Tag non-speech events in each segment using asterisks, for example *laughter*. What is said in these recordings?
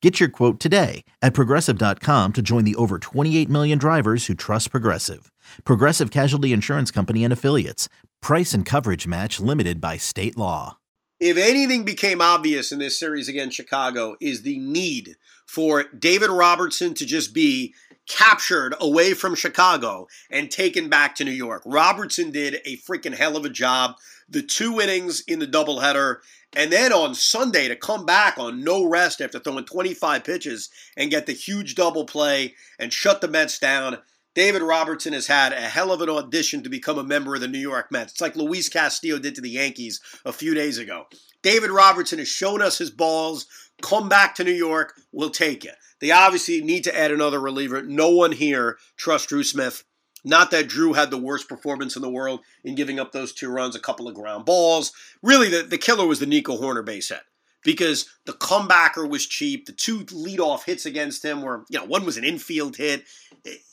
Get your quote today at progressive.com to join the over 28 million drivers who trust Progressive. Progressive Casualty Insurance Company and Affiliates. Price and coverage match limited by state law. If anything became obvious in this series against Chicago, is the need for David Robertson to just be captured away from Chicago and taken back to New York. Robertson did a freaking hell of a job. The two innings in the doubleheader and then on Sunday to come back on no rest after throwing 25 pitches and get the huge double play and shut the Mets down. David Robertson has had a hell of an audition to become a member of the New York Mets. It's like Luis Castillo did to the Yankees a few days ago. David Robertson has shown us his balls. Come back to New York, we'll take you. They obviously need to add another reliever. No one here trusts Drew Smith. Not that Drew had the worst performance in the world in giving up those two runs, a couple of ground balls. Really, the, the killer was the Nico Hoerner base hit because the comebacker was cheap. The two leadoff hits against him were, you know, one was an infield hit.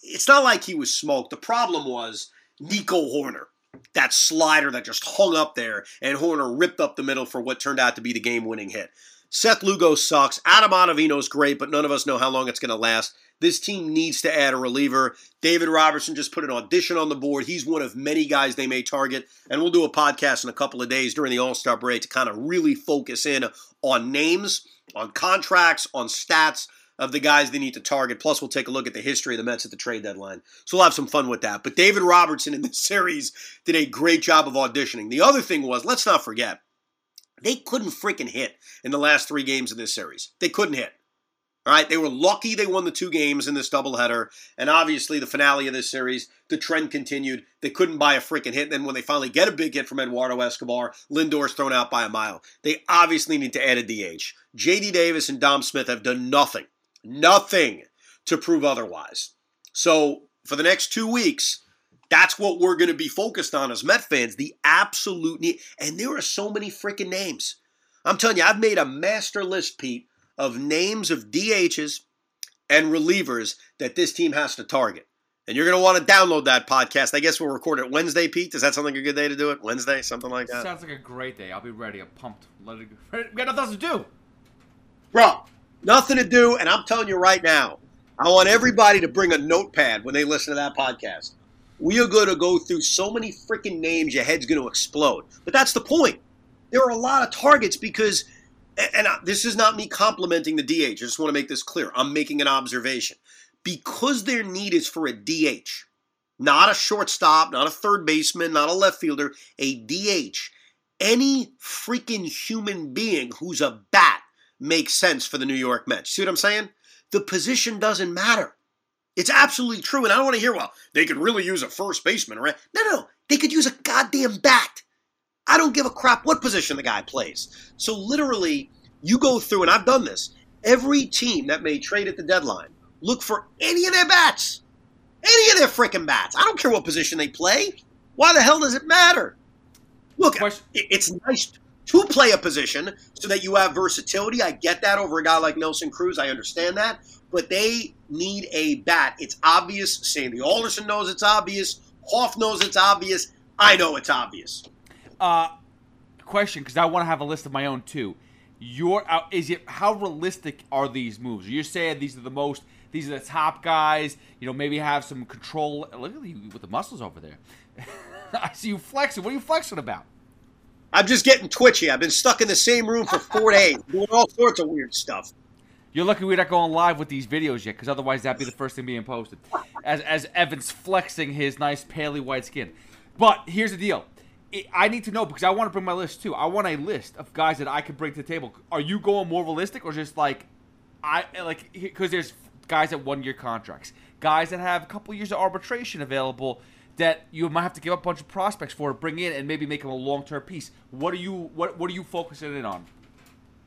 It's not like he was smoked. The problem was Nico Hoerner, that slider that just hung up there, and Hoerner ripped up the middle for what turned out to be the game winning hit. Seth Lugo sucks. Adam Ottavino's great, but none of us know how long it's going to last. This team needs to add a reliever. David Robertson just put an audition on the board. He's one of many guys they may target. And we'll do a podcast in a couple of days during the All Star break to kind of really focus in on names, on contracts, on stats of the guys they need to target. Plus, we'll take a look at the history of the Mets at the trade deadline. So we'll have some fun with that. But David Robertson in this *laughs* series did a great job of auditioning. The other thing was, let's not forget, they couldn't freaking hit in the last three games of this series. They couldn't hit. All right, they were lucky they won the two games in this doubleheader, and obviously the finale of this series, the trend continued. They couldn't buy a freaking hit. And then when they finally get a big hit from Eduardo Escobar, Lindor's thrown out by a mile. They obviously need to add a DH. JD Davis and Dom Smith have done nothing, nothing to prove otherwise. So for the next two weeks, that's what we're going to be focused on as Met fans. The absolute need, and there are so many freaking names. I'm telling you, I've made a master list, Pete of names of DHs and relievers that this team has to target. And you're going to want to download that podcast. I guess we'll record it Wednesday, Pete. Is that something a good day to do it? Wednesday, something like that? Sounds like a great day. I'll be ready. I'm pumped. Let it go. *laughs* We got nothing else to do. Bro, nothing to do. And I'm telling you right now, I want everybody to bring a notepad when they listen to that podcast. We are going to go through so many freaking names, your head's going to explode. But that's the point. There are a lot of targets because and this is not me complimenting the DH. I just want to make this clear. I'm making an observation. Because their need is for a DH, not a shortstop, not a third baseman, not a left fielder, a DH, any freaking human being who's a bat makes sense for the New York Mets. See what I'm saying? The position doesn't matter. It's absolutely true. And I don't want to hear, well, they could really use a first baseman. Right? No, no. They could use a goddamn bat. I don't give a crap what position the guy plays. So literally, you go through, and I've done this. Every team that may trade at the deadline, look for any of their bats, any of their freaking bats. I don't care what position they play. Why the hell does it matter? Look, it's nice to play a position so that you have versatility. I get that over a guy like Nelson Cruz. I understand that. But they need a bat. It's obvious. Sandy Alderson knows it's obvious. Hoff knows it's obvious. I know it's obvious. Uh, question, because I want to have a list of my own too. Your uh, is it how realistic are these moves? You're saying these are the most, these are the top guys. You know, maybe have some control. Look at you with the muscles over there. *laughs* I see you flexing. What are you flexing about? I'm just getting twitchy. I've been stuck in the same room for four days, *laughs* doing all sorts of weird stuff. You're lucky we're not going live with these videos yet, because otherwise that'd be the first thing being posted. As as Evans flexing his nice paley white skin. But here's the deal. I need to know because I want to bring my list too. I want a list of guys that I could bring to the table. Are you going more realistic or just like I like because there's guys at one year contracts, guys that have a couple years of arbitration available that you might have to give up a bunch of prospects for bring in and maybe make them a long term piece. What are you what what are you focusing in on?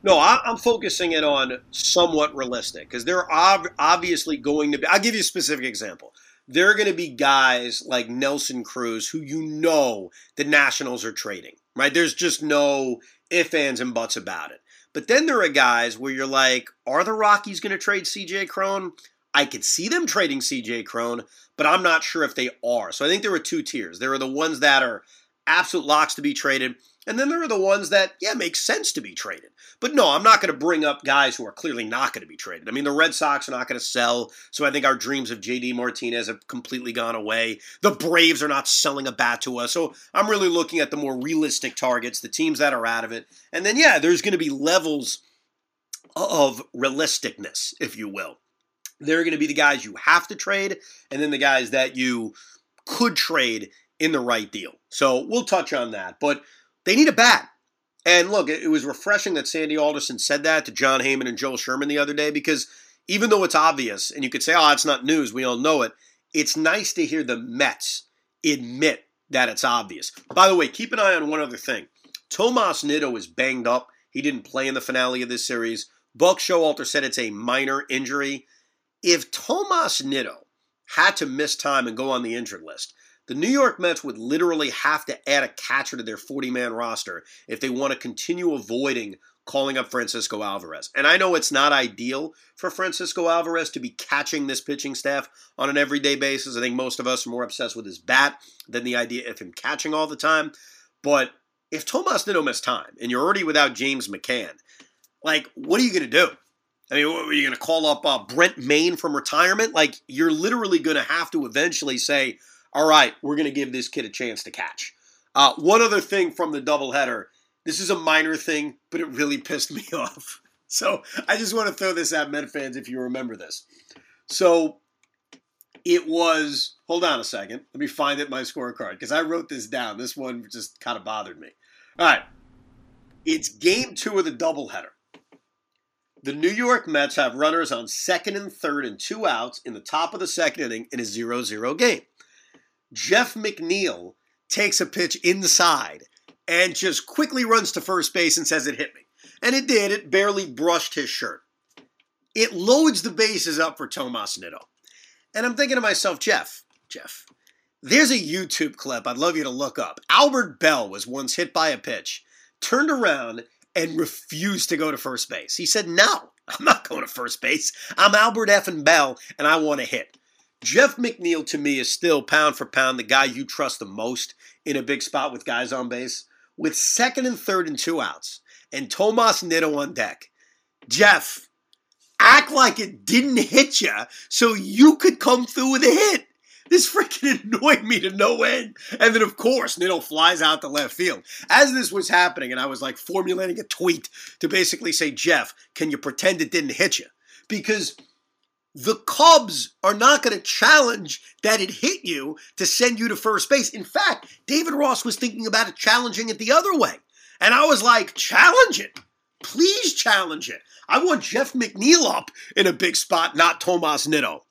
No, I, am focusing it on somewhat realistic because there are obviously going to be. I'll give you a specific example. There are going to be guys like Nelson Cruz who you know the Nationals are trading, right? There's just no ifs, ands, and buts about it. But then there are guys where you're like, are the Rockies going to trade CJ Cron? I could see them trading CJ Cron, but I'm not sure if they are. So I think there are two tiers. There are the ones that are absolute locks to be traded, and then there are the ones that, yeah, make sense to be traded. But no, I'm not going to bring up guys who are clearly not going to be traded. I mean, the Red Sox are not going to sell, so I think our dreams of JD Martinez have completely gone away. The Braves are not selling a bat to us. So I'm really looking at the more realistic targets, the teams that are out of it. And then, yeah, there's going to be levels of realisticness, if you will. There are going to be the guys you have to trade, and then the guys that you could trade in the right deal. So we'll touch on that. But they need a bat. And look, it was refreshing that Sandy Alderson said that to Jon Heyman and Joel Sherman the other day because even though it's obvious, and you could say, oh, it's not news, we all know it, it's nice to hear the Mets admit that it's obvious. By the way, keep an eye on one other thing. Tomas Nido is banged up. He didn't play in the finale of this series. Buck Showalter said it's a minor injury. If Tomas Nido had to miss time and go on the injured list, the New York Mets would literally have to add a catcher to their 40 man roster if they want to continue avoiding calling up Francisco Alvarez. And I know it's not ideal for Francisco Alvarez to be catching this pitching staff on an everyday basis. I think most of us are more obsessed with his bat than the idea of him catching all the time. But if Tomas Nido missed time and you're already without James McCann, like, what are you going to do? I mean, what, are you going to call up uh, Brent Mayne from retirement? Like, you're literally going to have to eventually say, all right, we're going to give this kid a chance to catch. Uh, one other thing from the doubleheader. This is a minor thing, but it really *laughs* pissed me off. So I just want to throw this at Met fans if you remember this. So it was, hold on a second. Let me find it my scorecard because I wrote this down. This one just kind of bothered me. All right. It's game two of the doubleheader. The New York Mets have runners on second and third and two outs in the top of the second inning in a 0 0 game. Jeff McNeil takes a pitch inside and just quickly runs to first base and says it hit me. And it did. It barely brushed his shirt. It loads the bases up for Tomas Nido. And I'm thinking to myself, Jeff, Jeff, there's a YouTube clip I'd love you to look up. Albert Belle was once hit by a pitch, turned around, and refused to go to first base. He said, No, I'm not going to first base. I'm Albert F. and Belle, and I want to hit. Jeff McNeil to me is still pound for pound the guy you trust the most in a big spot with guys on base. With second and third and two outs, and Tomas Nido on deck. Jeff, act like it didn't hit you so you could come through with a hit. This freaking *laughs* annoyed me to no end. And then, of course, Nido flies out to left field. As this was happening, and I was like formulating a tweet to basically say, Jeff, can you pretend it didn't hit you? Because the Cubs are not going to challenge that it hit you to send you to first base. In fact, David Ross was thinking about it challenging it the other way. And I was like, challenge it. Please challenge it. I want Jeff McNeil up in a big spot, not Tomas Nido.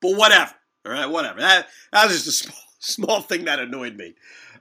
But whatever. All right, whatever. That, that was just a *laughs* small, small thing that annoyed me.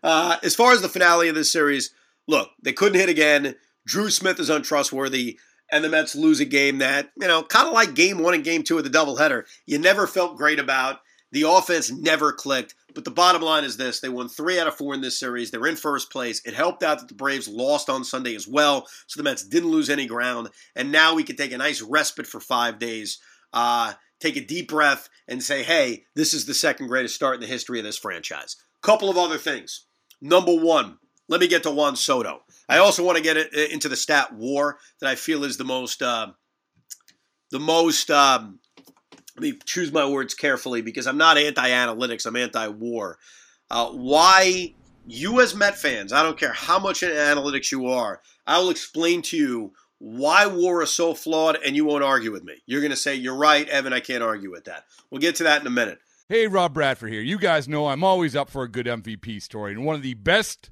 Uh, as far as the finale of this series, look, they couldn't hit again. Drew Smith is untrustworthy and the Mets lose a game that, you know, kind of like game one and game two of the doubleheader, you never felt great about. The offense never clicked. But the bottom line is this they won three out of four in this series. They're in first place. It helped out that the Braves lost on Sunday as well. So the Mets didn't lose any ground. And now we can take a nice respite for five days, uh, take a deep breath, and say, hey, this is the second greatest start in the history of this franchise. Couple of other things. Number one, let me get to Juan Soto. I also want to get it, into the stat war that I feel is the most, uh, the most. Um, let me choose my words carefully because I'm not anti-analytics. I'm anti-war. Uh, why you as Met fans, I don't care how much in analytics you are, I will explain to you why war is so flawed, and you won't argue with me. You're going to say, You're right, Evan, I can't argue with that. We'll get to that in a minute. Hey, Rob Bradford here. You guys know I'm always up for a good MVP story, and one of the best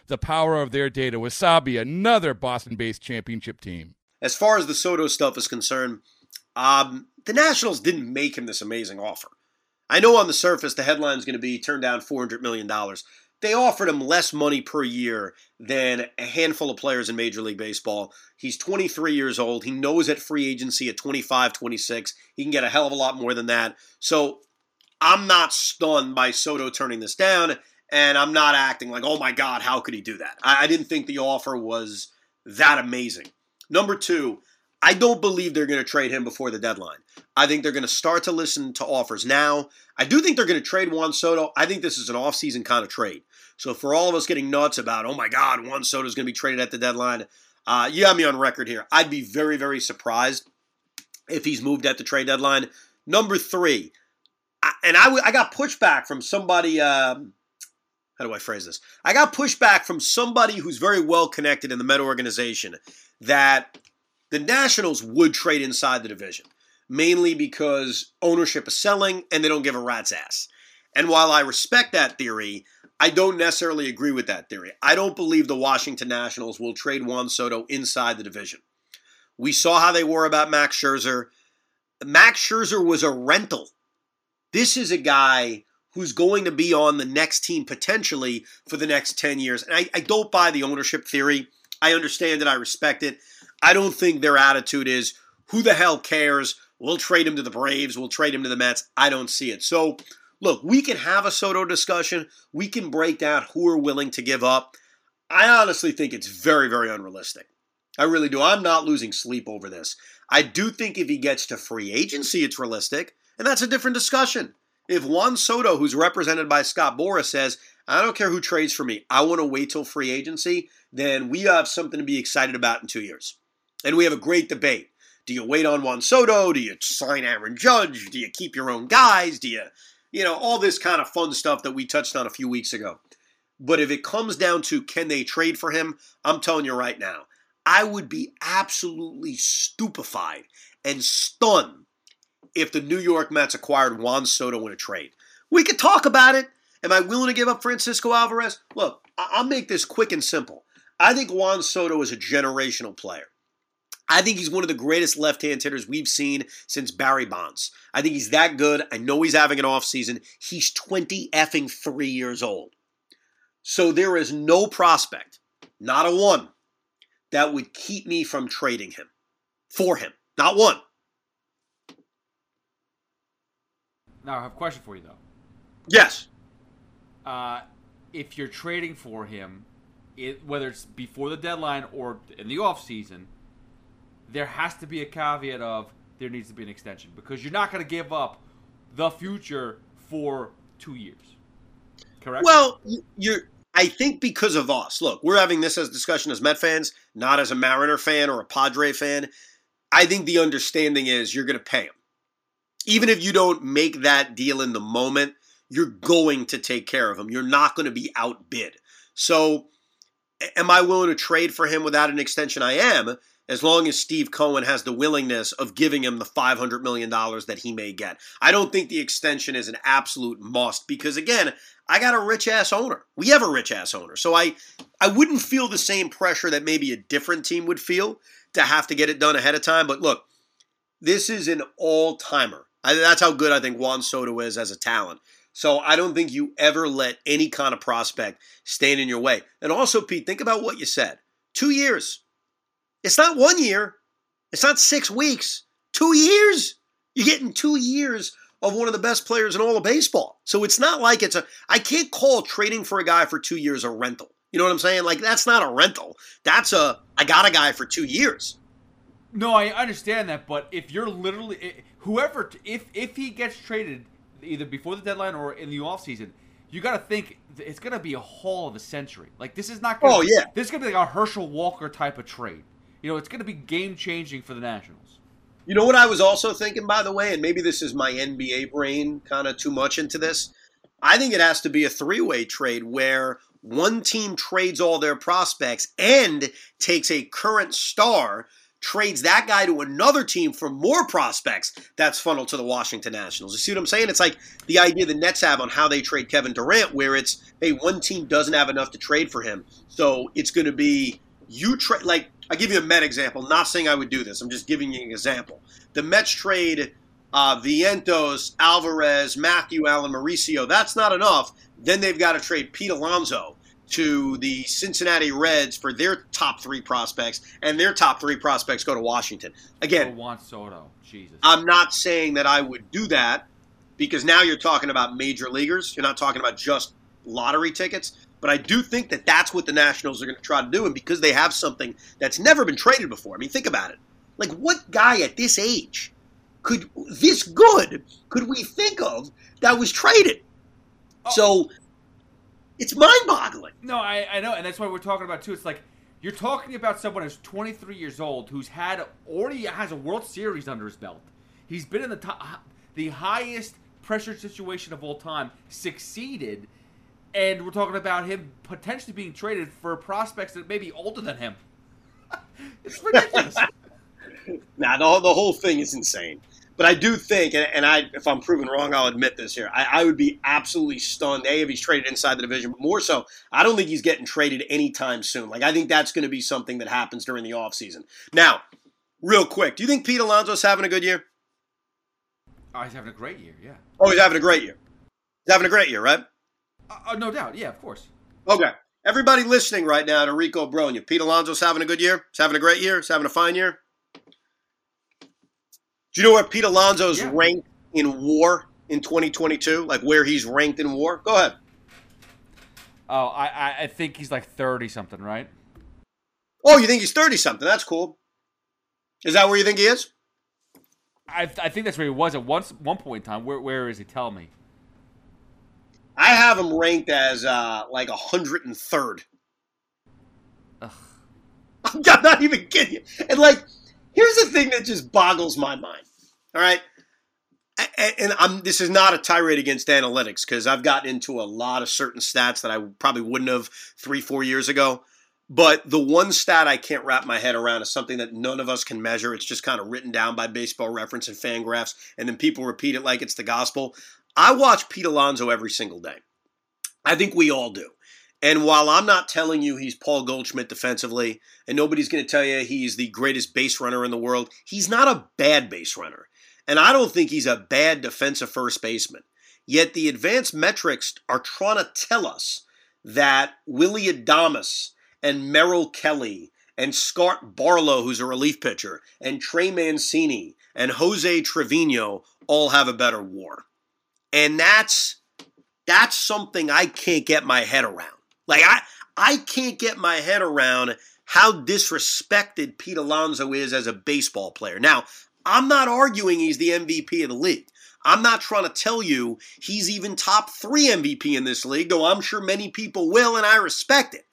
the power of their data. Wasabi, another Boston based championship team. As far as the Soto stuff is concerned, um, the Nationals didn't make him this amazing offer. I know on the surface the headline is going to be turn down $400 million. They offered him less money per year than a handful of players in Major League Baseball. He's 23 years old. He knows at free agency at 25, 26, he can get a hell of a lot more than that. So I'm not stunned by Soto turning this down, and I'm not acting like, oh my God, how could he do that? I, I didn't think the offer was that amazing. Number two, I don't believe they're going to trade him before the deadline. I think they're going to start to listen to offers now. I do think they're going to trade Juan Soto. I think this is an offseason kind of trade. So for all of us getting nuts about, oh my God, Juan Soto is going to be traded at the deadline, uh, you have me on record here. I'd be very, very surprised if he's moved at the trade deadline. Number three, I, and I, I got pushback from somebody. Um, how do I phrase this? I got pushback from somebody who's very well connected in the Met organization that the Nationals would trade inside the division, mainly because ownership is selling and they don't give a rat's ass. And while I respect that theory, I don't necessarily agree with that theory. I don't believe the Washington Nationals will trade Juan Soto inside the division. We saw how they were about Max Scherzer. Max Scherzer was a rental. This is a guy who's going to be on the next team potentially for the next 10 years. And I, I don't buy the ownership theory. I understand it. I respect it. I don't think their attitude is who the hell cares? We'll trade him to the Braves. We'll trade him to the Mets. I don't see it. So, look, we can have a Soto discussion. We can break down who are willing to give up. I honestly think it's very, very unrealistic. I really do. I'm not losing sleep over this. I do think if he gets to free agency, it's realistic, and that's a different discussion. If Juan Soto, who's represented by Scott Boras, says, I don't care who trades for me, I want to wait till free agency, then we have something to be excited about in two years. And we have a great debate. Do you wait on Juan Soto? Do you sign Aaron Judge? Do you keep your own guys? Do you, you know, all this kind of fun stuff that we touched on a few weeks ago. But if it comes down to can they trade for him, I'm telling you right now, I would be absolutely stupefied and stunned if the New York Mets acquired Juan Soto in a trade. We could talk about it. Am I willing to give up Francisco Alvarez? Look, I'll make this quick and simple. I think Juan Soto is a generational player. I think he's one of the greatest left-hand hitters we've seen since Barry Bonds. I think he's that good. I know he's having an off season. He's 20 effing 3 years old. So there is no prospect, not a one, that would keep me from trading him for him. Not one. Now I have a question for you though. Yes. Uh, if you're trading for him, it, whether it's before the deadline or in the off season, there has to be a caveat of there needs to be an extension because you're not going to give up the future for two years. Correct. Well, you're. I think because of us. Look, we're having this as discussion as Met fans, not as a Mariner fan or a Padre fan. I think the understanding is you're going to pay him. Even if you don't make that deal in the moment, you're going to take care of him. You're not going to be outbid. So, am I willing to trade for him without an extension? I am as long as Steve Cohen has the willingness of giving him the $500 million that he may get. I don't think the extension is an absolute must because, again, I got a rich ass owner. We have a rich ass owner. So I, I wouldn't feel the same pressure that maybe a different team would feel to have to get it done ahead of time. But look, this is an all timer. That's how good I think Juan Soto is as a talent. So I don't think you ever let any kind of prospect stand in your way. And also, Pete, think about what you said. Two years. It's not one year. It's not six weeks. Two years. You're getting two years of one of the best players in all of baseball. So it's not like it's a. I can't call trading for a guy for two years a rental. You know what I'm saying? Like that's not a rental. That's a. I got a guy for two years. No, I understand that, but if you're literally whoever, if if he gets traded either before the deadline or in the offseason, you got to think it's going to be a haul of a century. Like this is not. Gonna, oh yeah. This is going to be like a Herschel Walker type of trade. You know, it's going to be game changing for the Nationals. You know what I was also thinking, by the way, and maybe this is my NBA brain kind of too much into this. I think it has to be a three way trade where one team trades all their prospects and takes a current star trades that guy to another team for more prospects that's funneled to the Washington Nationals. You see what I'm saying? It's like the idea the Nets have on how they trade Kevin Durant, where it's, hey, one team doesn't have enough to trade for him. So it's going to be you trade, like, I'll give you a Met example. Not saying I would do this, I'm just giving you an example. The Mets trade uh, Vientos, Alvarez, Matthew Allan, Mauricio. That's not enough. Then they've got to trade Pete Alonso to the Cincinnati Reds for their top three prospects, and their top three prospects go to Washington. Again, oh, Juan Soto, Jesus. I'm not saying that I would do that because now you're talking about major leaguers. You're not talking about just lottery tickets. But I do think that that's what the Nationals are going to try to do, and because they have something that's never been traded before. I mean, think about it. Like, what guy at this age could this good could we think of that was traded? Oh. So it's mind-boggling. No, I, I know, and that's why we're talking about too. It's like you're talking about someone who's 23 years old, who's had already has a World Series under his belt. He's been in the top, the highest pressure situation of all time, succeeded, and we're talking about him potentially being traded for prospects that may be older than him. *laughs* it's ridiculous. *laughs* nah, the, the whole thing is insane. But I do think, and, and I, if I'm proven wrong, I'll admit this here. I, I, would be absolutely stunned. A, if he's traded inside the division, but more so, I don't think he's getting traded anytime soon. Like, I think that's going to be something that happens during the offseason. Now, real quick, do you think Pete Alonso's having a good year? Oh, he's having a great year, yeah. Oh, he's having a great year. He's having a great year, right? Uh, uh, no doubt, yeah, of course. Okay. Everybody listening right now to Rico Brogna, Pete Alonso's having a good year? He's having a great year? He's having a fine year? Do you know where Pete Alonso's yeah. ranked in WAR in 2022? Like where he's ranked in WAR? Go ahead. Oh, I I think he's like 30 something, right? Oh, you think he's 30 something? That's cool. Is that where you think he is? I, I think that's where he was at once one point in time. Where where is he? Tell me. I have him ranked as uh, like 103rd. Ugh. *laughs* I'm not even kidding you. And like Here's the thing that just boggles my mind. All right. And I'm, this is not a tirade against analytics because I've gotten into a lot of certain stats that I probably wouldn't have three, four years ago. But the one stat I can't wrap my head around is something that none of us can measure. It's just kind of written down by baseball reference and Fangraphs, and then people repeat it like it's the gospel. I watch Pete Alonso every single day. I think we all do. And while I'm not telling you he's Paul Goldschmidt defensively, and nobody's going to tell you he's the greatest base runner in the world, he's not a bad base runner. And I don't think he's a bad defensive first baseman. Yet the advanced metrics are trying to tell us that Willy Adames and Merrill Kelly and Scott Barlow, who's a relief pitcher, and Trey Mancini and Jose Trevino all have a better war. And that's that's something I can't get my head around. Like I I can't get my head around how disrespected Pete Alonso is as a baseball player. Now, I'm not arguing he's the MVP of the league. I'm not trying to tell you he's even top three MVP in this league, though I'm sure many people will, and I respect it.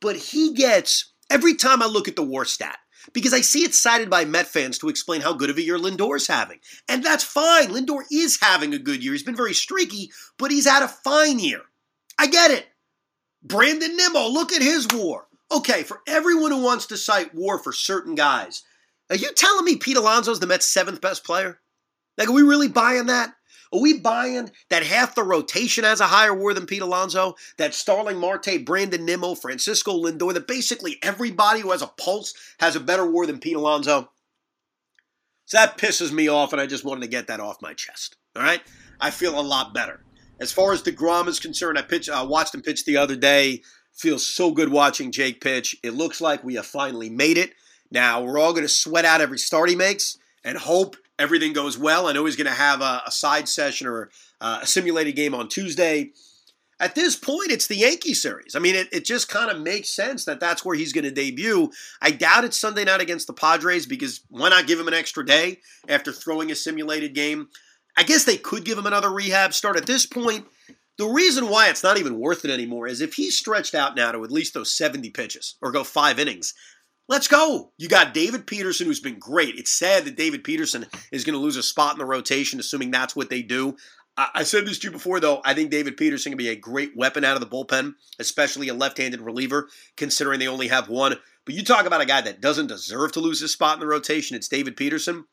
But he gets, every time I look at the war stat, because I see it cited by Met fans to explain how good of a year Lindor's having. And that's fine. Lindor is having a good year. He's been very streaky, but he's had a fine year. I get it. Brandon Nimmo, look at his war. Okay, for everyone who wants to cite war for certain guys, are you telling me Pete Alonso's the Mets' seventh best player? Like, are we really buying that? Are we buying that half the rotation has a higher war than Pete Alonso? That Starling Marte, Brandon Nimmo, Francisco Lindor, that basically everybody who has a pulse has a better war than Pete Alonso? So that pisses me off, and I just wanted to get that off my chest. All right? I feel a lot better. As far as DeGrom is concerned, I I watched him pitch the other day. Feels so good watching Jake pitch. It looks like we have finally made it. Now, we're all going to sweat out every start he makes and hope everything goes well. I know he's going to have a, a side session or uh, a simulated game on Tuesday. At this point, it's the Yankee series. I mean, it, it just kind of makes sense that that's where he's going to debut. I doubt it's Sunday night against the Padres because why not give him an extra day after throwing a simulated game? I guess they could give him another rehab start. At this point, the reason why it's not even worth it anymore is if he's stretched out now to at least those 70 pitches or go five innings, let's go. You got David Peterson, who's been great. It's sad that David Peterson is going to lose a spot in the rotation, assuming that's what they do. I said this to you before, though. I think David Peterson can be a great weapon out of the bullpen, especially a left handed reliever, considering they only have one. But you talk about a guy that doesn't deserve to lose his spot in the rotation, it's David Peterson.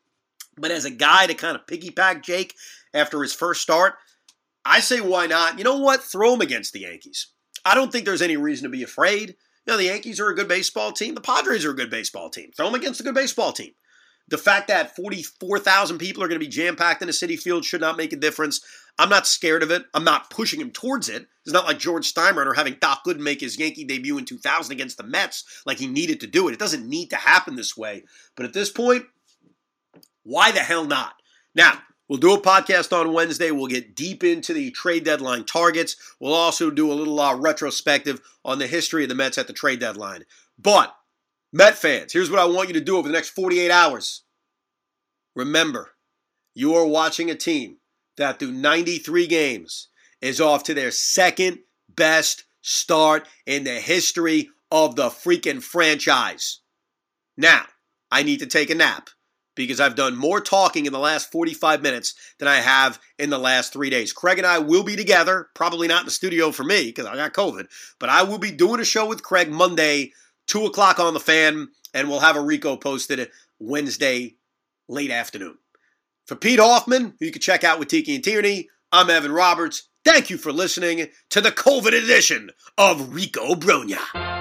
But as a guy to kind of piggyback Jake after his first start, I say why not? You know what? Throw him against the Yankees. I don't think there's any reason to be afraid. You know, the Yankees are a good baseball team. The Padres are a good baseball team. Throw them against a good baseball team. The fact that 44,000 people are going to be jam packed in a Citi Field should not make a difference. I'm not scared of it. I'm not pushing him towards it. It's not like George Steinbrenner having Doc Gooden make his Yankee debut in 2000 against the Mets like he needed to do it. It doesn't need to happen this way. But at this point, why the hell not? Now, we'll do a podcast on Wednesday. We'll get deep into the trade deadline targets. We'll also do a little uh, retrospective on the history of the Mets at the trade deadline. But, Met fans, here's what I want you to do over the next 48 hours. Remember, you are watching a team that through 93 games is off to their second best start in the history of the freaking franchise. Now, I need to take a nap because I've done more talking in the last 45 minutes than I have in the last three days. Craig and I will be together, probably not in the studio for me because I got COVID, but I will be doing a show with Craig Monday, 2 o'clock on the fan, and we'll have a Rico posted Wednesday late afternoon. For Pete Hoffman, who you can check out with Tiki and Tierney, I'm Evan Roberts. Thank you for listening to the COVID edition of Rico Brogna.